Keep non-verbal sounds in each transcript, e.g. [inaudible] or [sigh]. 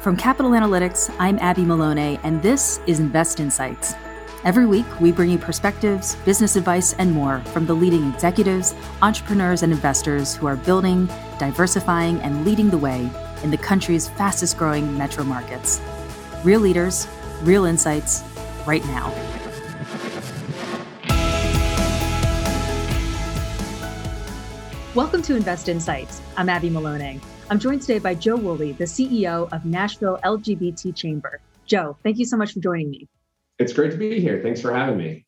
From Capital Analytics, I'm Abby Maloney, and this is Invest Insights. Every week, we bring you perspectives, business advice, and more from the leading executives, entrepreneurs, and investors who are building, diversifying, and leading the way in the country's fastest growing metro markets. Real leaders, real insights, right now. Welcome to Invest Insights. I'm Abby Maloney. I'm joined today by Joe Woolley, the CEO of Nashville LGBT Chamber. Joe, thank you so much for joining me. It's great to be here. Thanks for having me.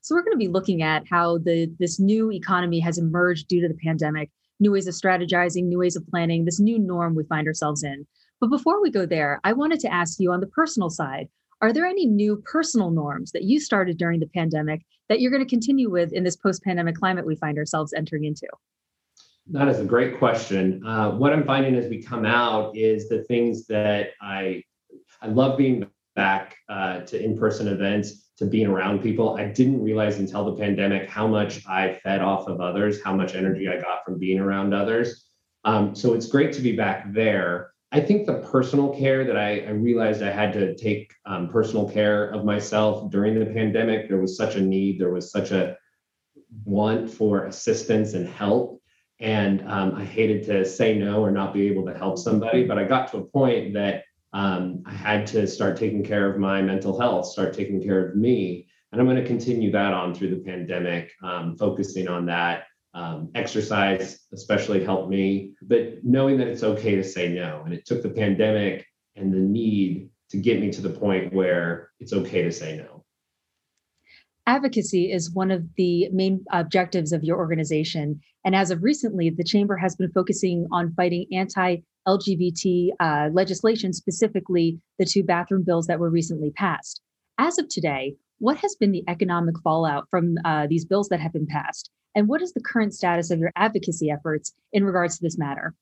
So we're going to be looking at how the this new economy has emerged due to the pandemic, new ways of strategizing, new ways of planning, this new norm we find ourselves in. But before we go there, I wanted to ask you on the personal side, are there any new personal norms that you started during the pandemic that you're going to continue with in this post-pandemic climate we find ourselves entering into? That is a great question. Uh, what I'm finding as we come out is the things that I I love being back uh, to in-person events, to being around people. I didn't realize until the pandemic how much I fed off of others, how much energy I got from being around others. Um, so it's great to be back there. I think the personal care that I, I realized I had to take um, personal care of myself during the pandemic. There was such a need. There was such a want for assistance and help and um, I hated to say no or not be able to help somebody. But I got to a point that um, I had to start taking care of my mental health, start taking care of me. And I'm going to continue that on through the pandemic, um, focusing on that. Um, exercise, especially, helped me, but knowing that it's okay to say no. And it took the pandemic and the need to get me to the point where it's okay to say no advocacy is one of the main objectives of your organization. And as of recently, the Chamber has been focusing on fighting anti LGBT uh, legislation, specifically the two bathroom bills that were recently passed. As of today, what has been the economic fallout from uh, these bills that have been passed? And what is the current status of your advocacy efforts in regards to this matter?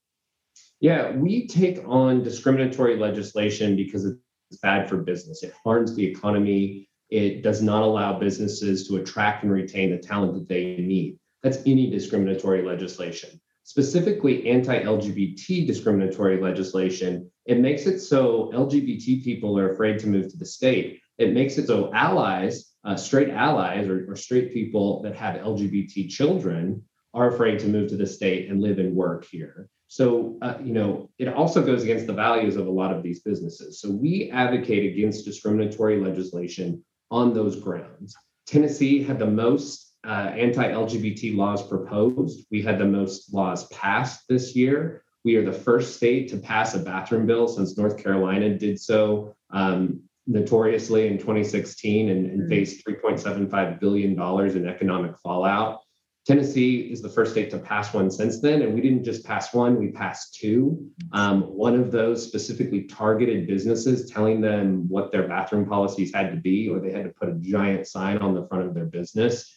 Yeah, we take on discriminatory legislation because it's bad for business. It harms the economy. It does not allow businesses to attract and retain the talent that they need. That's any discriminatory legislation. Specifically, anti LGBT discriminatory legislation, it makes it so LGBT people are afraid to move to the state. It makes it so allies, uh, straight allies or, or straight people that have LGBT children are afraid to move to the state and live and work here. So, uh, you know, it also goes against the values of a lot of these businesses. So, we advocate against discriminatory legislation on those grounds. Tennessee had the most uh, anti LGBT laws proposed. We had the most laws passed this year. We are the first state to pass a bathroom bill since North Carolina did so um, notoriously in 2016 and, and mm. faced $3.75 billion in economic fallout. Tennessee is the first state to pass one since then, and we didn't just pass one, we passed two. Um, one of those specifically targeted businesses, telling them what their bathroom policies had to be, or they had to put a giant sign on the front of their business.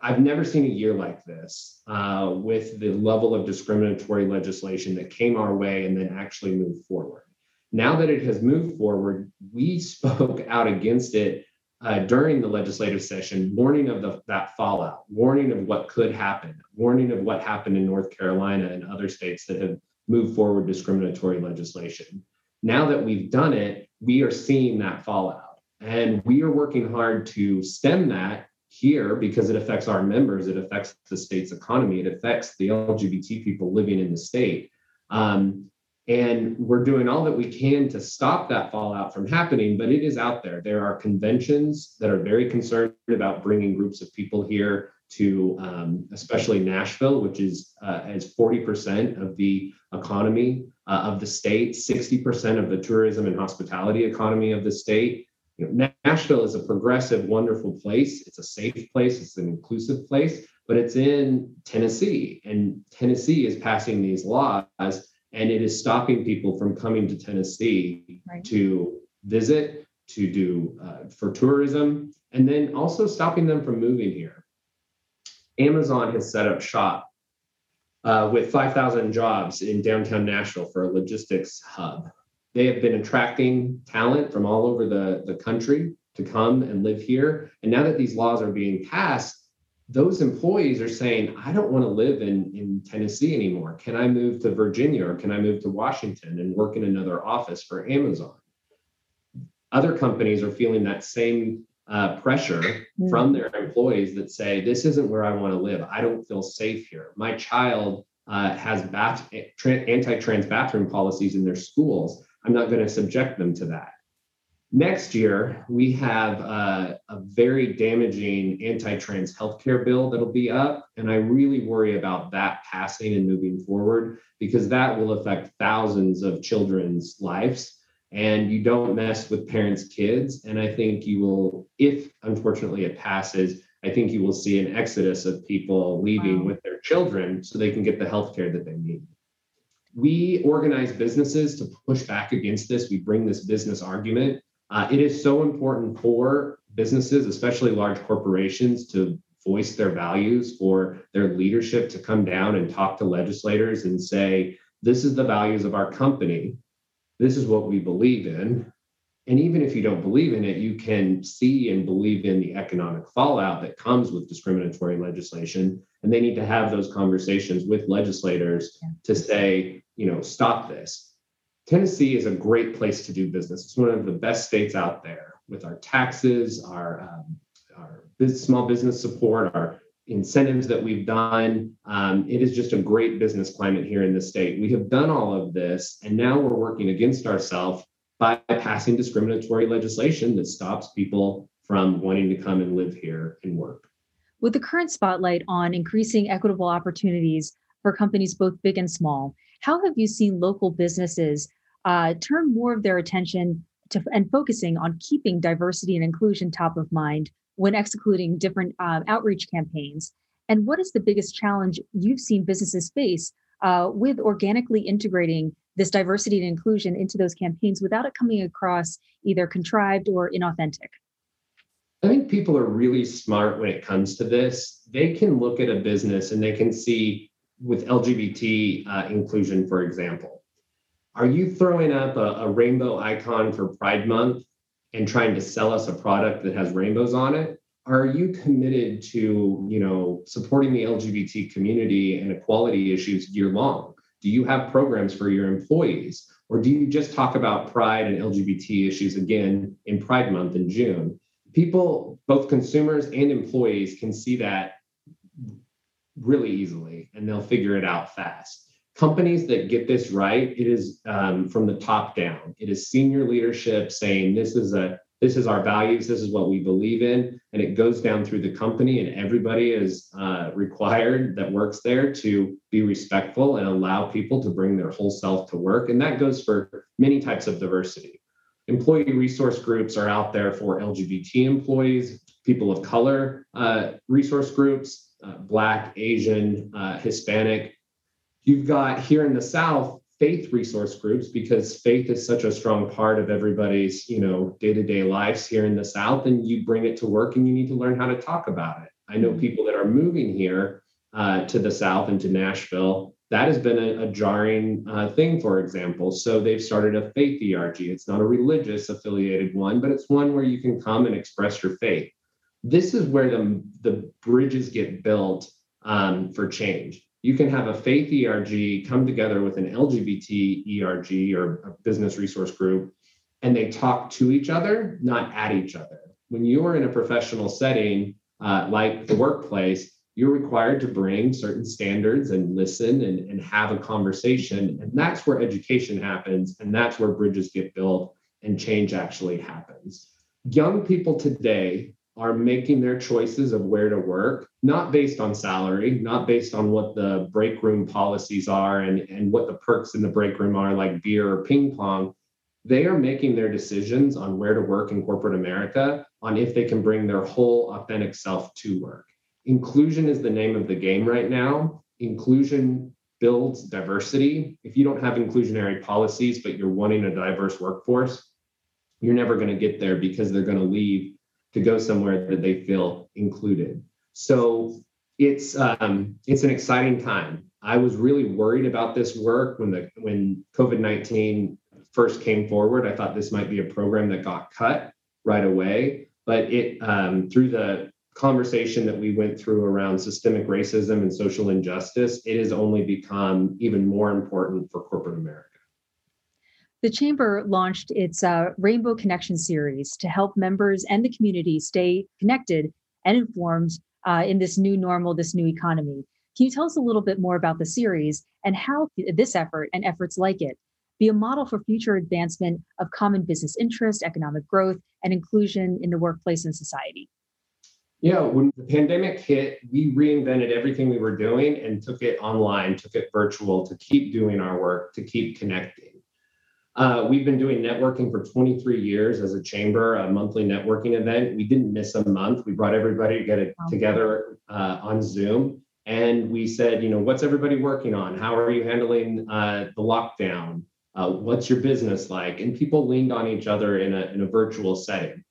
I've never seen a year like this uh, with the level of discriminatory legislation that came our way and then actually moved forward. Now that it has moved forward, we [laughs] spoke out against it uh, during the legislative session, warning of the, that fallout, warning of what could happen, warning of what happened in North Carolina and other states that have moved forward discriminatory legislation. Now that we've done it, we are seeing that fallout. And we are working hard to stem that here because it affects our members, it affects the state's economy, it affects the LGBT people living in the state. Um, and we're doing all that we can to stop that fallout from happening, but it is out there. There are conventions that are very concerned about bringing groups of people here to, um, especially Nashville, which is uh, as 40% of the economy uh, of the state, 60% of the tourism and hospitality economy of the state. You know, Nashville is a progressive, wonderful place. It's a safe place. It's an inclusive place, but it's in Tennessee, and Tennessee is passing these laws and it is stopping people from coming to Tennessee right. to visit, to do uh, for tourism, and then also stopping them from moving here. Amazon has set up shop uh, with 5,000 jobs in downtown Nashville for a logistics hub. They have been attracting talent from all over the, the country to come and live here. And now that these laws are being passed, those employees are saying, I don't want to live in, in Tennessee anymore. Can I move to Virginia or can I move to Washington and work in another office for Amazon? Other companies are feeling that same uh, pressure mm. from their employees that say, This isn't where I want to live. I don't feel safe here. My child uh, has bath, anti trans bathroom policies in their schools. I'm not going to subject them to that. Next year, we have a, a very damaging anti trans healthcare bill that'll be up. And I really worry about that passing and moving forward because that will affect thousands of children's lives. And you don't mess with parents' kids. And I think you will, if unfortunately it passes, I think you will see an exodus of people leaving wow. with their children so they can get the healthcare that they need. We organize businesses to push back against this. We bring this business argument uh, it is so important for businesses, especially large corporations, to voice their values, for their leadership to come down and talk to legislators and say, this is the values of our company. This is what we believe in. And even if you don't believe in it, you can see and believe in the economic fallout that comes with discriminatory legislation. And they need to have those conversations with legislators yeah. to say, you know, stop this. Tennessee is a great place to do business. It's one of the best states out there with our taxes, our, um, our small business support, our incentives that we've done. Um, it is just a great business climate here in the state. We have done all of this, and now we're working against ourselves by passing discriminatory legislation that stops people from wanting to come and live here and work. With the current spotlight on increasing equitable opportunities for companies both big and small, how have you seen local businesses uh, turn more of their attention to and focusing on keeping diversity and inclusion top of mind when executing different uh, outreach campaigns? And what is the biggest challenge you've seen businesses face uh, with organically integrating this diversity and inclusion into those campaigns without it coming across either contrived or inauthentic? I think people are really smart when it comes to this. They can look at a business and they can see with LGBT uh, inclusion, for example, are you throwing up a, a rainbow icon for Pride Month and trying to sell us a product that has rainbows on it? Are you committed to, you know, supporting the LGBT community and equality issues year long? Do you have programs for your employees? Or do you just talk about pride and LGBT issues again in Pride Month in June? People, both consumers and employees, can see that really easily and they'll figure it out fast companies that get this right, it is um, from the top down. It is senior leadership saying this is a this is our values, this is what we believe in, and it goes down through the company, and everybody is uh, required that works there to be respectful and allow people to bring their whole self to work, and that goes for many types of diversity. Employee resource groups are out there for LGBT employees, people of color uh, resource groups, uh, Black, Asian, uh, Hispanic, You've got here in the South faith resource groups because faith is such a strong part of everybody's you know day-to-day lives here in the south and you bring it to work and you need to learn how to talk about it. I know mm-hmm. people that are moving here uh, to the south and to nashville. That has been a, a jarring uh, thing for example. So they've started a faith erg it's not a religious affiliated one but it's one where you can come and express your faith. This is where the, the bridges get built um, for change you can have a faith ERG come together with an LGBT ERG or a business resource group, and they talk to each other, not at each other. When you are in a professional setting uh, like the workplace, you're required to bring certain standards and listen and, and have a conversation. And that's where education happens. And that's where bridges get built and change actually happens. Young people today are making their choices of where to work, not based on salary, not based on what the break room policies are and, and what the perks in the break room are, like beer or ping pong. They are making their decisions on where to work in corporate America on if they can bring their whole authentic self to work. Inclusion is the name of the game right now. Inclusion builds diversity. If you don't have inclusionary policies, but you're wanting a diverse workforce, you're never going to get there because they're going to leave to go somewhere that they feel included. So it's um, it's an exciting time. I was really worried about this work when the when COVID nineteen first came forward. I thought this might be a program that got cut right away, but it um, through the conversation that we went through around systemic racism and social injustice, it has only become even more important for corporate America. The Chamber launched its uh, Rainbow Connection series to help members and the community stay connected and informed uh, in this new normal, this new economy. Can you tell us a little bit more about the series and how this effort and efforts like it be a model for future advancement of common business interest, economic growth, and inclusion in the workplace and society? Yeah, when the pandemic hit, we reinvented everything we were doing and took it online, took it virtual to keep doing our work, to keep connecting. Uh, we've been doing networking for 23 years as a chamber, a monthly networking event. We didn't miss a month. We brought everybody to get it together uh, on Zoom. And we said, you know, what's everybody working on? How are you handling uh, the lockdown? Uh, what's your business like? And people leaned on each other in a, in a virtual setting.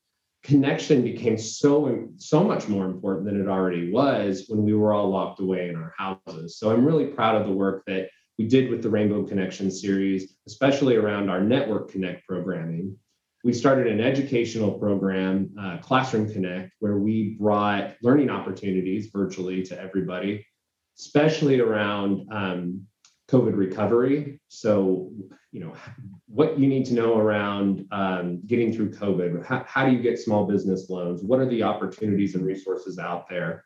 Connection became so, so much more important than it already was when we were all locked away in our houses. So I'm really proud of the work that we did with the Rainbow Connection series, especially around our Network Connect programming. We started an educational program, uh, Classroom Connect, where we brought learning opportunities virtually to everybody, especially around um, COVID recovery. So, you know, what you need to know around um, getting through COVID. How, how do you get small business loans? What are the opportunities and resources out there?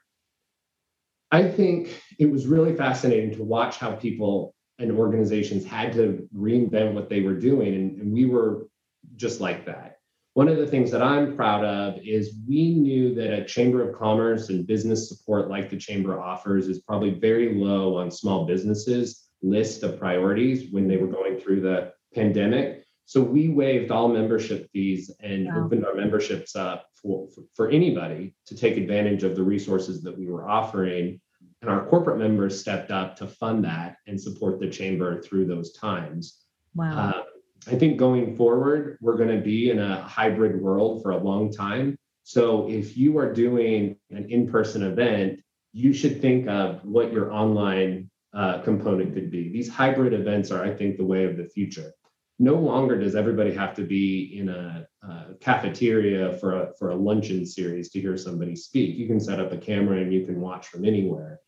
I think it was really fascinating to watch how people and organizations had to reinvent what they were doing. And, and we were just like that. One of the things that I'm proud of is we knew that a Chamber of Commerce and business support like the Chamber offers is probably very low on small businesses list of priorities when they were going through the pandemic. So we waived all membership fees and wow. opened our memberships up for, for, for anybody to take advantage of the resources that we were offering and our corporate members stepped up to fund that and support the chamber through those times. Wow. Uh, I think going forward, we're going to be in a hybrid world for a long time. So if you are doing an in person event, you should think of what your online uh, component could be. These hybrid events are, I think, the way of the future. No longer does everybody have to be in a, a cafeteria for a, for a luncheon series to hear somebody speak. You can set up a camera and you can watch from anywhere.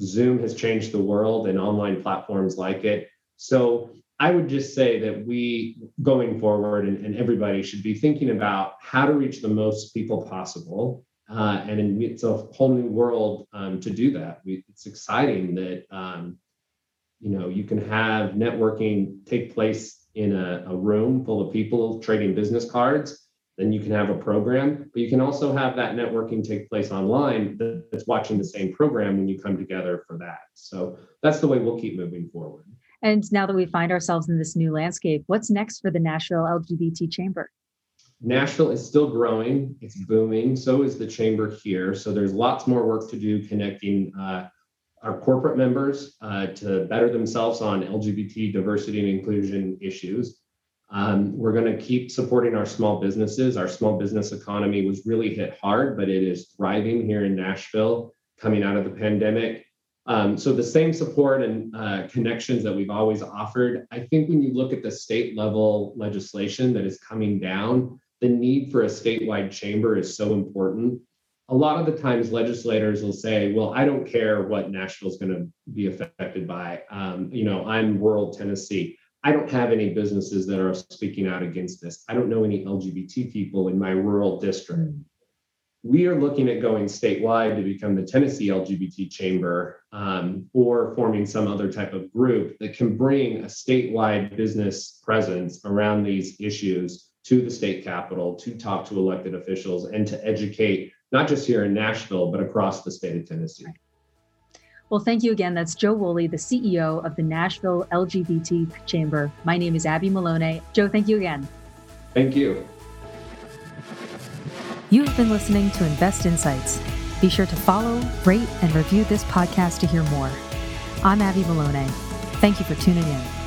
Zoom has changed the world and online platforms like it. So I would just say that we, going forward, and, and everybody should be thinking about how to reach the most people possible. Uh, and it's a whole new world um, to do that. We, it's exciting that um, you know you can have networking take place in a, a room full of people trading business cards then you can have a program, but you can also have that networking take place online that's watching the same program when you come together for that. So that's the way we'll keep moving forward. And now that we find ourselves in this new landscape, what's next for the Nashville LGBT Chamber? Nashville is still growing, it's booming. So is the chamber here. So there's lots more work to do connecting uh, our corporate members uh, to better themselves on LGBT diversity and inclusion issues um, we're going to keep supporting our small businesses. Our small business economy was really hit hard, but it is thriving here in Nashville coming out of the pandemic. Um, so the same support and uh, connections that we've always offered. I think when you look at the state level legislation that is coming down, the need for a statewide chamber is so important. A lot of the times, legislators will say, "Well, I don't care what Nashville is going to be affected by. Um, you know, I'm rural Tennessee." I don't have any businesses that are speaking out against this. I don't know any LGBT people in my rural district. Mm. We are looking at going statewide to become the Tennessee LGBT Chamber um, or forming some other type of group that can bring a statewide business presence around these issues to the state capitol to talk to elected officials and to educate, not just here in Nashville, but across the state of Tennessee. Well, thank you again. That's Joe Woolley, the CEO of the Nashville LGBT Chamber. My name is Abby Maloney. Joe, thank you again. Thank you. You have been listening to Invest Insights. Be sure to follow, rate, and review this podcast to hear more. I'm Abby Maloney. Thank you for tuning in.